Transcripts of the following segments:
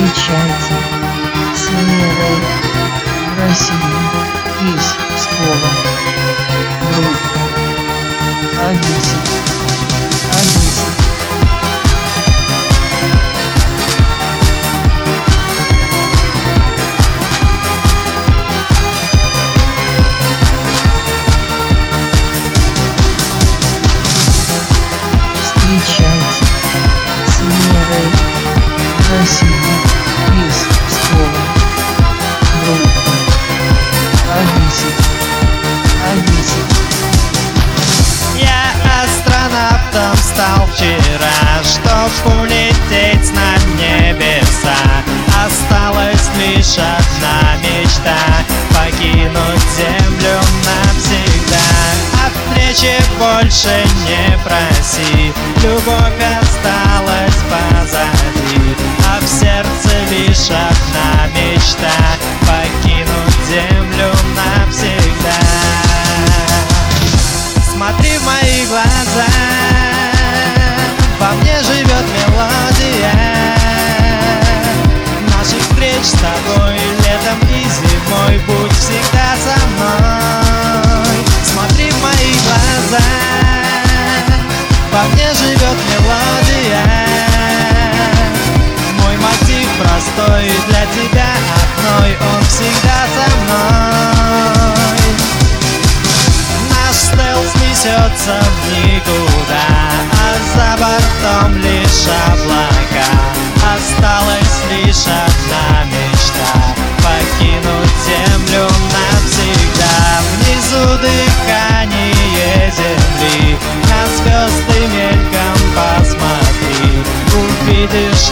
Встречайте с Верой в России из Пскова. Группа А10. А10. Встречайте с России из Пскова. Группа А10. А10. Я астронавтом стал вчера, чтоб улететь на небеса Осталась лишь одна мечта Покинуть землю навсегда От встречи больше не проси Любовь живет мелодия Мой мотив простой Для тебя одной Он всегда со мной. Наш стелс несется в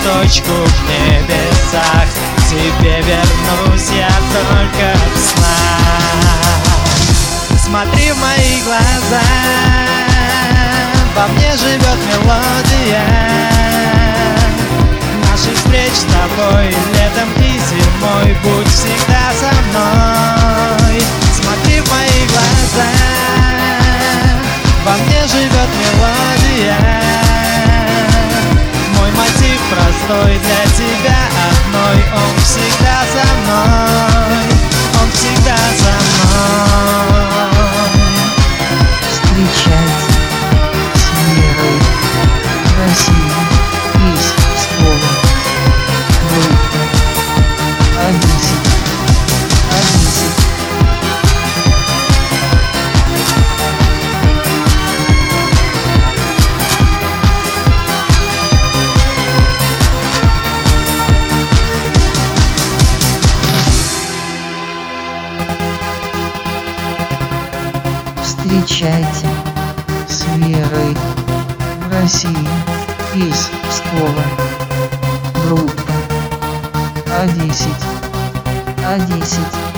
точку в небесах. К тебе вернусь я только в снах. Смотри в мои глаза. Во мне живет мелодия. Наших встреч с тобой Летом и зимой Будь всегда со мной простой Для тебя одной Он всегда со мной Встречайте с Верой в России из Пскова. Группа А10. А10.